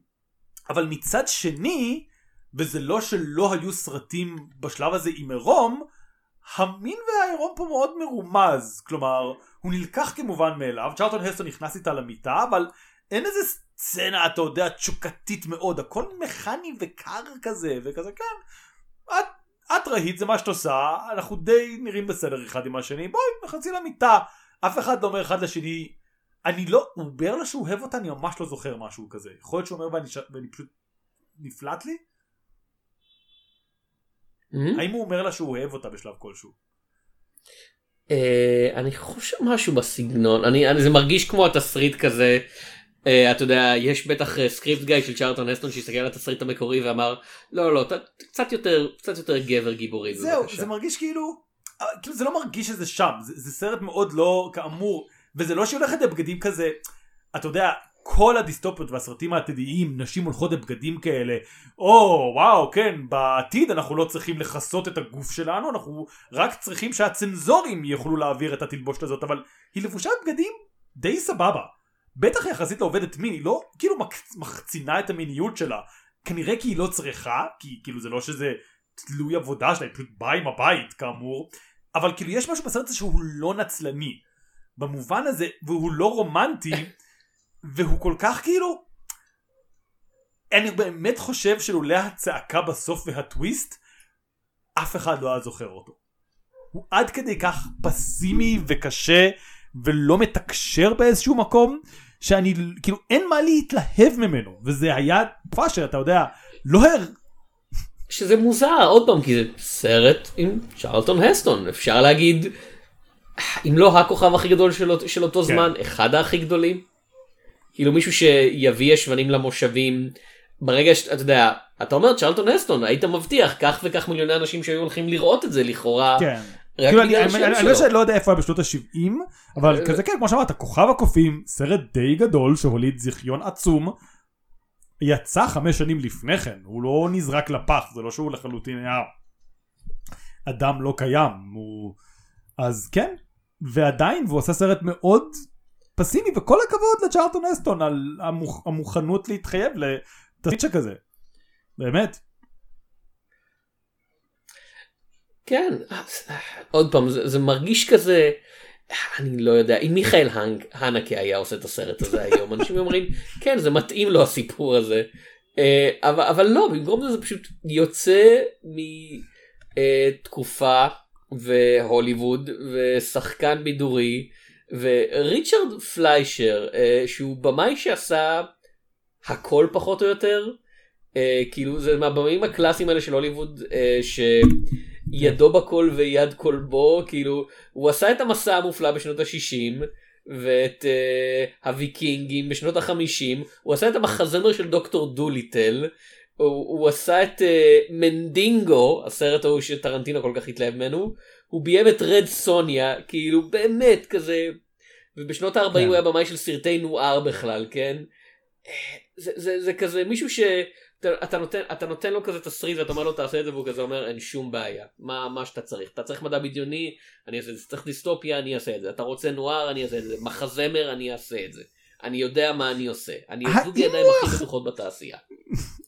אבל מצד שני וזה לא שלא היו סרטים בשלב הזה עם עירום המין והעירום פה מאוד מרומז, כלומר, הוא נלקח כמובן מאליו, צ'רלטון הסטון נכנס איתה למיטה, אבל אין איזה סצנה, אתה יודע, תשוקתית מאוד, הכל מכני וקר כזה, וכזה, כן, את, את רהיט, זה מה שאת עושה, אנחנו די נראים בסדר אחד עם השני, בואי, נכנסי למיטה, אף אחד לא אומר אחד לשני, אני לא, הוא אומר לה שהוא אוהב אותה, אני ממש לא זוכר משהו כזה, יכול להיות שהוא אומר ואני, ואני פשוט נפלט לי? Mm-hmm. האם הוא אומר לה שהוא אוהב אותה בשלב כלשהו? Uh, אני חושב משהו בסגנון אני, זה מרגיש כמו התסריט כזה uh, אתה יודע יש בטח script uh, guy של צ'רלטון הסטון שהסתכל על התסריט המקורי ואמר לא לא קצת יותר קצת יותר גבר גיבורי זהו. זה מרגיש כאילו אה, כאילו זה לא מרגיש שזה שם זה, זה סרט מאוד לא כאמור וזה לא שהיא הולכת לבגדים כזה אתה יודע כל הדיסטופיות והסרטים העתידיים נשים הולכות לבגדים כאלה או oh, וואו כן בעתיד אנחנו לא צריכים לכסות את הגוף שלנו אנחנו רק צריכים שהצנזורים יוכלו להעביר את התלבושת הזאת אבל היא לבושה בגדים די סבבה. בטח יחסית לעובדת מין היא לא כאילו מחצינה את המיניות שלה. כנראה כי היא לא צריכה כי כאילו זה לא שזה תלוי עבודה שלה היא פשוט באה עם הבית כאמור. אבל כאילו יש משהו בסרט הזה שהוא לא נצלני. במובן הזה והוא לא רומנטי והוא כל כך כאילו אני באמת חושב שלולא הצעקה בסוף והטוויסט אף אחד לא היה זוכר אותו. הוא עד כדי כך פסימי וקשה ולא מתקשר באיזשהו מקום שאני כאילו אין מה להתלהב ממנו וזה היה תקופה שאתה יודע לא הר... שזה מוזר עוד פעם כי זה סרט עם צ'רלטון הסטון אפשר להגיד אם לא הכוכב הכי גדול של, של אותו כן. זמן אחד הכי גדולים. כאילו מישהו שיביא ישבנים למושבים ברגע שאתה יודע אתה אומר צ'רלטון הסטון היית מבטיח כך וכך מיליוני אנשים שהיו הולכים לראות את זה לכאורה. כן. כאילו אני, אני לא יודע איפה היה בשנות ה-70 אבל אה, כזה כן כמו שאמרת כוכב הקופים סרט די גדול שהוליד זיכיון עצום יצא חמש שנים לפני כן הוא לא נזרק לפח זה לא שהוא לחלוטין היה אדם לא קיים הוא אז כן ועדיין והוא עושה סרט מאוד פסימי וכל הכבוד לצ'ארטון אסטון על המוכ... המוכנות להתחייב לתפקיד שכזה. באמת. כן, עוד פעם זה, זה מרגיש כזה, אני לא יודע, אם מיכאל הנקה היה עושה את הסרט הזה היום, אנשים אומרים, כן זה מתאים לו הסיפור הזה, אה, אבל, אבל לא, במקום זה זה פשוט יוצא מתקופה והוליווד ושחקן בידורי. וריצ'רד פליישר אה, שהוא במאי שעשה הכל פחות או יותר אה, כאילו זה מהבמאים הקלאסיים האלה של הוליווד אה, שידו בכל ויד כל בו כאילו הוא עשה את המסע המופלא בשנות ה-60 ואת uh, הוויקינגים בשנות ה-50 הוא עשה את המחזמר של דוקטור דוליטל הוא, הוא עשה את uh, מנדינגו הסרט ההוא שטרנטינו כל כך התלהב ממנו הוא ביים את רד סוניה כאילו באמת כזה ובשנות ה-40 כן. הוא היה במאי של סרטי נוער בכלל כן זה, זה, זה כזה מישהו שאתה נותן אתה נותן לו כזה תסריט ואתה אומר לו תעשה את זה והוא כזה אומר אין שום בעיה מה מה שאתה צריך אתה צריך מדע בדיוני אני אעשה את זה צריך דיסטופיה אני אעשה את זה אתה רוצה נוער אני אעשה את זה מחזמר אני אעשה את זה אני יודע מה אני עושה. אני הזוג ידיים הכי בטוחות בתעשייה.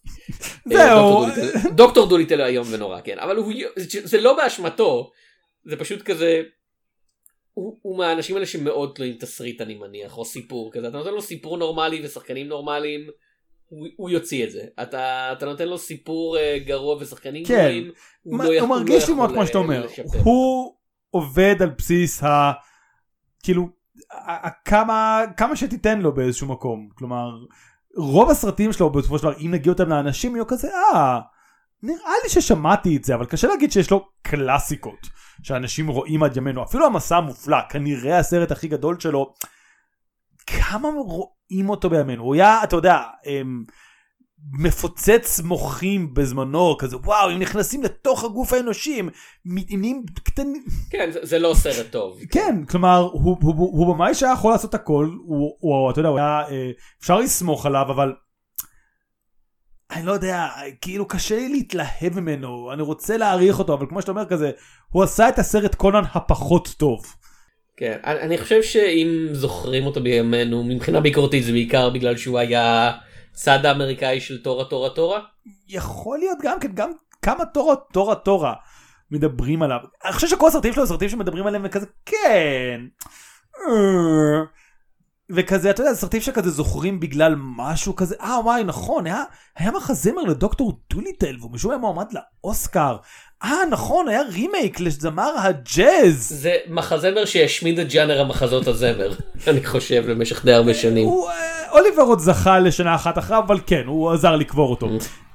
זהו. אה, דוקטור דוליטל- דוקטור דוליטל איום ונורא, כן. אבל הוא- זה לא באשמתו, זה פשוט כזה... הוא, הוא מהאנשים האלה שמאוד תלויים תסריט אני מניח, או סיפור כזה. אתה נותן לו סיפור נורמלי ושחקנים נורמליים, הוא, הוא יוציא את זה. אתה, אתה נותן לו סיפור אה, גרוע ושחקנים כן. גרועים, הוא, מה- לא, הוא יכול- מרגיש לי לא מאוד כמו שאתה אה, אומר. הוא עובד על בסיס ה... כאילו, כמה כמה שתיתן לו באיזשהו מקום, כלומר, רוב הסרטים שלו בסופו של דבר, אם נגיע אותם לאנשים, יהיו כזה, אה, נראה לי ששמעתי את זה, אבל קשה להגיד שיש לו קלאסיקות שאנשים רואים עד ימינו, אפילו המסע המופלא, כנראה הסרט הכי גדול שלו, כמה רואים אותו בימינו, הוא היה, אתה יודע, אמ, מפוצץ מוחים בזמנו, כזה וואו, הם נכנסים לתוך הגוף האנושי, הם נהיים קטנים, כן, זה, זה לא סרט טוב. כן, כלומר, הוא, הוא, הוא, הוא במאי שהיה יכול לעשות הכל, הוא, הוא, אתה יודע, הוא היה, אה, אפשר לסמוך עליו, אבל אני לא יודע, כאילו קשה לי להתלהב ממנו, אני רוצה להעריך אותו, אבל כמו שאתה אומר כזה, הוא עשה את הסרט קונן הפחות טוב. כן, אני, אני חושב שאם זוכרים אותו בימינו, מבחינה ביקורתית זה בעיקר בגלל שהוא היה צד האמריקאי של תורה תורה תורה. יכול להיות גם כן, גם כמה תורה תורה תורה מדברים עליו. אני חושב שכל הסרטים שלו, הסרטים שמדברים עליהם, וכזה, כן. וכזה, אתה יודע, סרטים שכזה זוכרים בגלל משהו כזה, אה וואי, נכון, היה, היה מחזמר לדוקטור דוליטל, והוא משום מה מועמד לאוסקר. אה, נכון, היה רימייק לזמר הג'אז. זה מחזמר שהשמיד את ג'אנר המחזות הזמר, אני חושב, למשך די הרבה שנים. הוא, אה, אוליבר עוד זכה לשנה אחת אחריו, אבל כן, הוא עזר לקבור אותו.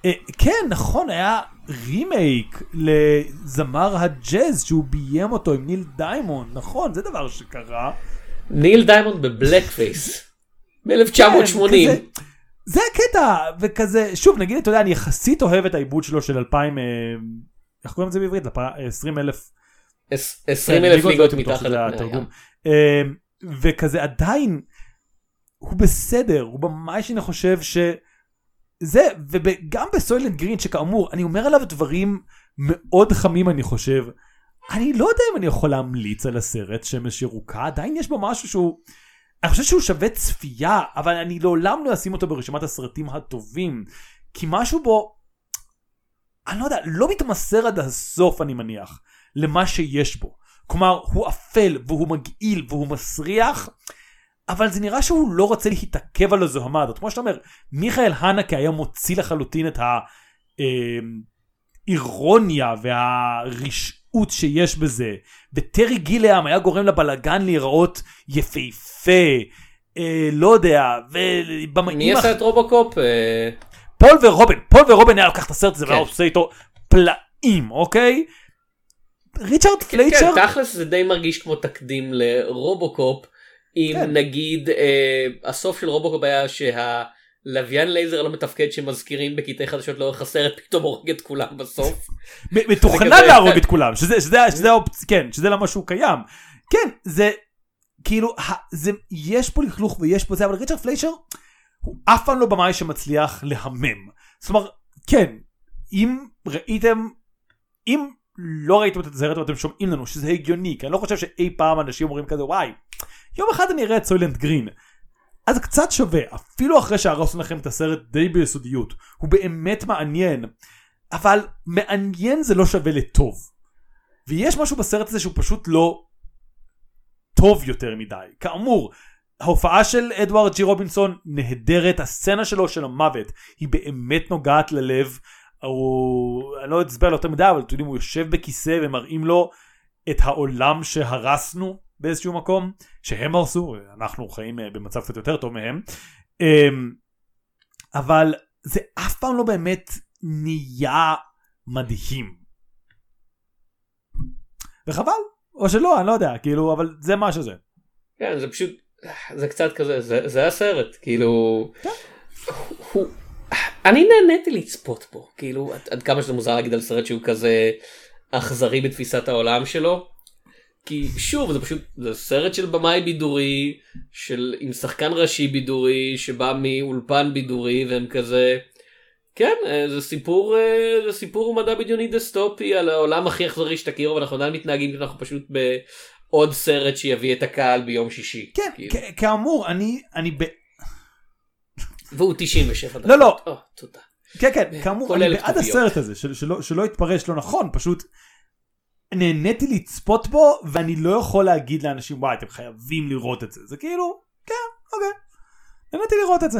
אה, כן, נכון, היה רימייק לזמר הג'אז שהוא ביים אותו עם ניל דיימונד, נכון, זה דבר שקרה. ניל דיימונד ב blackface. כן, ב-1980. כזה- זה הקטע, וכזה, שוב, נגיד, אתה יודע, אני יחסית אוהב את העיבוד שלו של 2000, אה, איך קוראים לזה בעברית? 20 אלף 20 אלף ליגות מתחת. הים. אה, וכזה עדיין הוא בסדר הוא ממש אני חושב שזה וגם בסוילנט גרין שכאמור אני אומר עליו דברים מאוד חמים אני חושב. אני לא יודע אם אני יכול להמליץ על הסרט שמש ירוקה עדיין יש בו משהו שהוא. אני חושב שהוא שווה צפייה אבל אני לעולם לא אשים אותו ברשימת הסרטים הטובים כי משהו בו. אני לא יודע לא מתמסר עד הסוף אני מניח למה שיש בו. כלומר הוא אפל והוא מגעיל והוא מסריח אבל זה נראה שהוא לא רוצה להתעכב על הזוהמה הזאת כמו שאתה אומר מיכאל הנקה היה מוציא לחלוטין את האירוניה והרשעות שיש בזה וטרי גיליאם היה גורם לבלגן להיראות יפהפה אה, לא יודע ובמאים מי עשה את רובוקופ? אה, פול ורהובן פול ורהובן היה לוקח את הסרט הזה כן. והיה עושה איתו פלאים אוקיי. ריצ'רד פליישר כן, תכלס זה די מרגיש כמו תקדים לרובוקופ. אם כן. נגיד אה, הסוף של רובוקופ היה שהלוויין לייזר לא מתפקד שמזכירים בקטעי חדשות לאורך הסרט פתאום הורג את כולם בסוף. מתוכנן להרוג את כולם שזה שזה שזה האופצ... כן שזה למה שהוא קיים. כן זה כאילו זה יש פה לכלוך ויש פה זה אבל ריצ'רד פליישר הוא אף פעם לא במאי שמצליח להמם. זאת אומרת כן אם ראיתם אם לא ראיתם את הסרט ואתם שומעים לנו שזה הגיוני כי אני לא חושב שאי פעם אנשים אומרים כזה וואי יום אחד אני אראה את סוילנט גרין אז קצת שווה אפילו אחרי שהרסנו לכם את הסרט די ביסודיות הוא באמת מעניין אבל מעניין זה לא שווה לטוב. ויש משהו בסרט הזה שהוא פשוט לא טוב יותר מדי. כאמור, ההופעה של אדוארד ג'י רובינסון נהדרת, הסצנה שלו של המוות היא באמת נוגעת ללב. הוא, אני לא אצבע לו יותר מדי, אבל אתם יודעים, הוא יושב בכיסא ומראים לו את העולם שהרסנו באיזשהו מקום, שהם הרסו, אנחנו חיים אה, במצב קצת יותר טוב מהם. אמ, אבל זה אף פעם לא באמת נהיה מדהים. וחבל, או שלא, אני לא יודע, כאילו, אבל זה מה שזה. כן זה פשוט זה קצת כזה זה זה הסרט כאילו. הוא- אני נהניתי לצפות בו כאילו עד, עד כמה שזה מוזר להגיד על סרט שהוא כזה אכזרי בתפיסת העולם שלו. כי שוב זה פשוט זה סרט של במאי בידורי של עם שחקן ראשי בידורי שבא מאולפן בידורי והם כזה. כן אה, זה סיפור אה, זה סיפור מדע בדיוני דסטופי על העולם הכי אכזרי שתכירו ואנחנו עדיין מתנהגים כאילו אנחנו פשוט בעוד סרט שיביא את הקהל ביום שישי. כן, כאילו. כ- כאמור, אני, אני, ב... והוא 97 דקות. לא, לא. או, תודה. כן, כן, כאמור, אני בעד. הסרט הזה, של- שלא- שלא יתפרש לא נכון, פשוט נהניתי לצפות בו, ואני לא יכול להגיד לאנשים, וואי, אתם חייבים לראות את זה. זה כאילו, כן, אוקיי. נהניתי לראות את זה.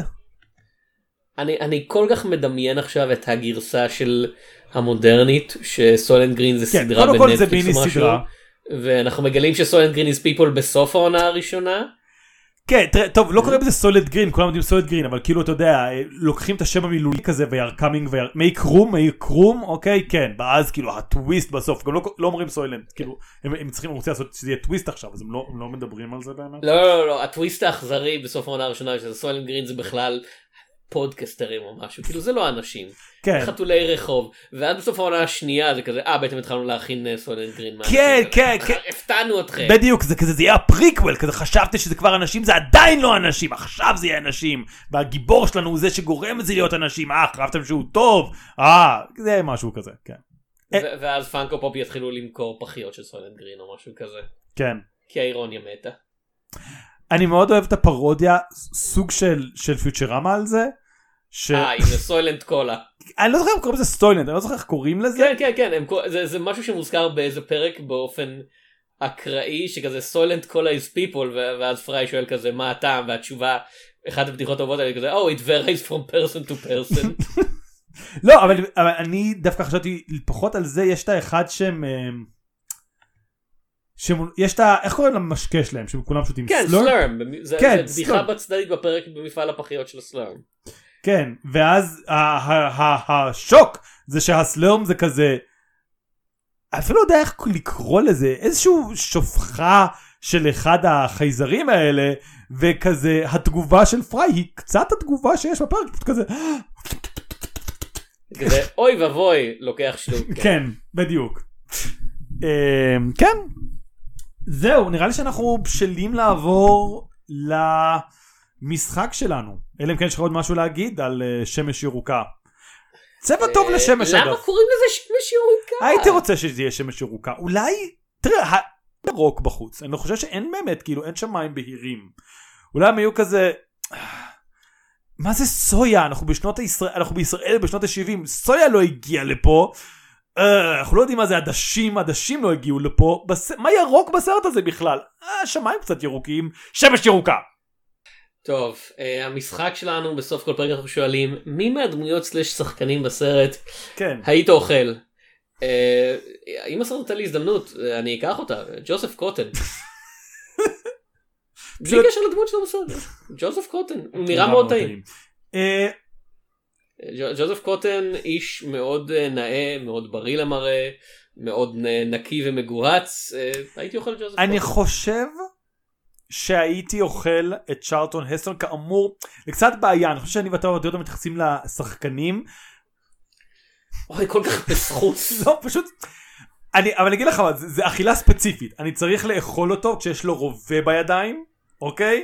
אני, אני כל כך מדמיין עכשיו את הגרסה של המודרנית שסולנד גרין זה כן, סדרה זה בנטפליקס או משהו סדרה. ואנחנו מגלים ש Soylent Green is people בסוף העונה הראשונה כן, תראה, טוב, לא קוראים לזה Soylent Green, כולם יודעים Soylent Green, אבל כאילו, אתה יודע, לוקחים את השם המילולי כזה, ו-are coming, ו- make room, make room, אוקיי, כן, ואז כאילו הטוויסט בסוף, גם לא, לא אומרים Soylent, כאילו, הם, הם צריכים, הם רוצים לעשות שזה יהיה טוויסט עכשיו, אז הם לא, הם לא מדברים על זה באמת. לא לא לא הטוויסט האכזרי בסוף העונה הראשונה שזה Soylent Green זה בכלל פודקסטרים או משהו כאילו זה לא אנשים כן, חתולי רחוב ואז בסוף העונה השנייה זה כזה אה בעצם התחלנו להכין אה, Soylent Green כן. כן, אה, כן. הפתענו אתכם בדיוק, זה כזה, זה יהיה הפריקוול, כזה חשבתי שזה כבר אנשים, זה עדיין לא אנשים, עכשיו זה יהיה אנשים, והגיבור שלנו הוא זה שגורם לזה להיות אנשים, אה, חשבתם שהוא טוב, אה, זה משהו כזה, כן. ו- ואז Funko Pop יתחילו למכור פחיות של Soylent Green או משהו כזה כן. כי האירוניה מתה. אני מאוד אוהב את הפרודיה, סוג של, של פיוטרמה על זה, ש... אה הנה Soylent Cola. אני לא זוכר איך קוראים לזה Soylent, אני לא זוכר איך קוראים לזה. כן כן כן הם זה זה משהו שמוזכר באיזה פרק באופן אקראי שכזה סוילנט קולה is people ואז פריי שואל כזה מה הטעם והתשובה אחת הבדיחות הטובות האלה כזה oh it varies from person to person. לא, אבל, אבל אני דווקא חשבתי פחות על זה, יש את האחד שהם... שהם יש את ה... איך קוראים למשקה שלהם? שהם כולם שותים כן? סלרם זה כן, זה בדיחה. בצדדית בפרק במפעל הפחיות של הסלרם. כן, ואז השוק זה שהסלרם זה כזה... אפילו לא יודע איך לקרוא לזה, איזשהו שופחה של אחד החייזרים האלה, וכזה התגובה של פריי היא קצת התגובה שיש בפרק, פשוט כזה, כזה אוי ואבוי לוקח שלוק. כן, בדיוק. אמ, כן, זהו, נראה לי שאנחנו בשלים לעבור למשחק שלנו. אלא אם כן יש לך עוד משהו להגיד על אה, שמש ירוקה. צבע טוב אה, לשמש למה אגב. קוראים לזה שמש ירוקה? הייתי רוצה שזה יהיה שמש ירוקה. אולי, תראה, ירוק בחוץ. אני חושב שאין באמת, כאילו, אין שמיים בהירים. אולי הם היו כזה... מה זה סויה? אנחנו בשנות הישראל, אנחנו בישראל בשנות ה-70, סויה לא הגיעה לפה. אה, אנחנו לא יודעים מה זה עדשים, עדשים לא הגיעו לפה. בס... מה ירוק בסרט הזה בכלל? אה, שמיים קצת ירוקים, שמש ירוקה. טוב, אה, המשחק שלנו בסוף כל פרק אנחנו שואלים מי מהדמויות סלש שחקנים בסרט כן. היית אוכל? אה, אם הסרט נותן לי הזדמנות אני אקח אותה, ג'וזף קוטן. בלי קשר לדמות שלו בסרט, ג'וזף קוטן, הוא נראה מאוד טעים. אה, ג'וזף קוטן איש מאוד אה, נאה, מאוד בריא למראה, מאוד נקי ומגוהץ, הייתי אוכל ג'וזף אני קוטן. חושב שהייתי אוכל את צ'ארלטון הסטון כאמור זה קצת בעיה אני חושב שאני ואתה עוד יותר מתייחסים לשחקנים. אוי כל כך בסחוס. לא פשוט אני אבל אני אגיד לך מה זה, זה אכילה ספציפית. אני צריך לאכול אותו כשיש לו רובה בידיים אוקיי?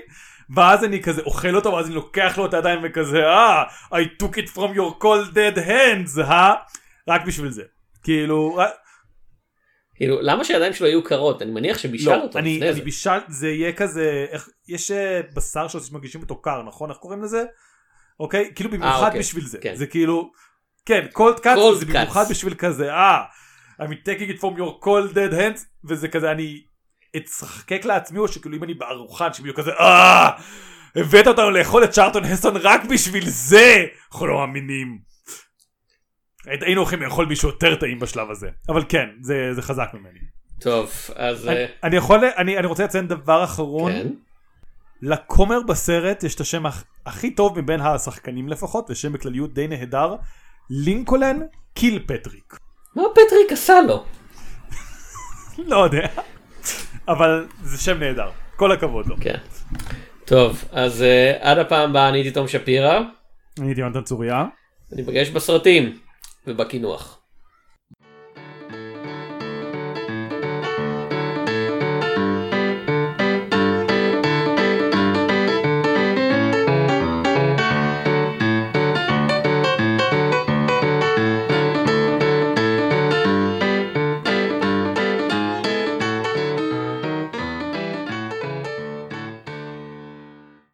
ואז אני כזה אוכל אותו ואז אני לוקח לו את הידיים וכזה אה I took it from your cold dead hands אה? רק בשביל זה. כאילו רק- כאילו למה שהידיים שלו יהיו קרות אני מניח שבישל לא, אותו אני, לפני אני זה. בישל, זה יהיה כזה, איך, יש אה, בשר שמגישים אותו קר, נכון? איך קוראים לזה? אוקיי? כאילו במיוחד אוקיי, בשביל זה. כן. זה כאילו, כן, cuts Cold זה. במיוחד בשביל כזה, אה, I'm taking it from your cold dead hands, וזה כזה, אני אצחקק לעצמי, או שכאילו אם אני בארוחה, שהם יהיו כזה, אה, הבאת אותנו לאכול את צ'ארטון הסטון רק בשביל זה, אנחנו לא מאמינים. היינו הולכים לאכול מישהו יותר טעים בשלב הזה, אבל כן, זה, זה חזק ממני. טוב אז אני, אה, אני יכול, אני, אני רוצה לציין דבר אחרון, כן. לכומר בסרט יש את השם הכ- הכי טוב מבין השחקנים לפחות, ושם בכלליות די נהדר, לינקולן קיל פטריק. מה פטריק עשה לו? לא יודע, אבל זה שם נהדר, כל הכבוד לו. כן. טוב אז אה, עד הפעם הבאה אני הייתי תום שפירא אני הייתי יונתן צוריה. ניפגש בסרטים ובקינוח.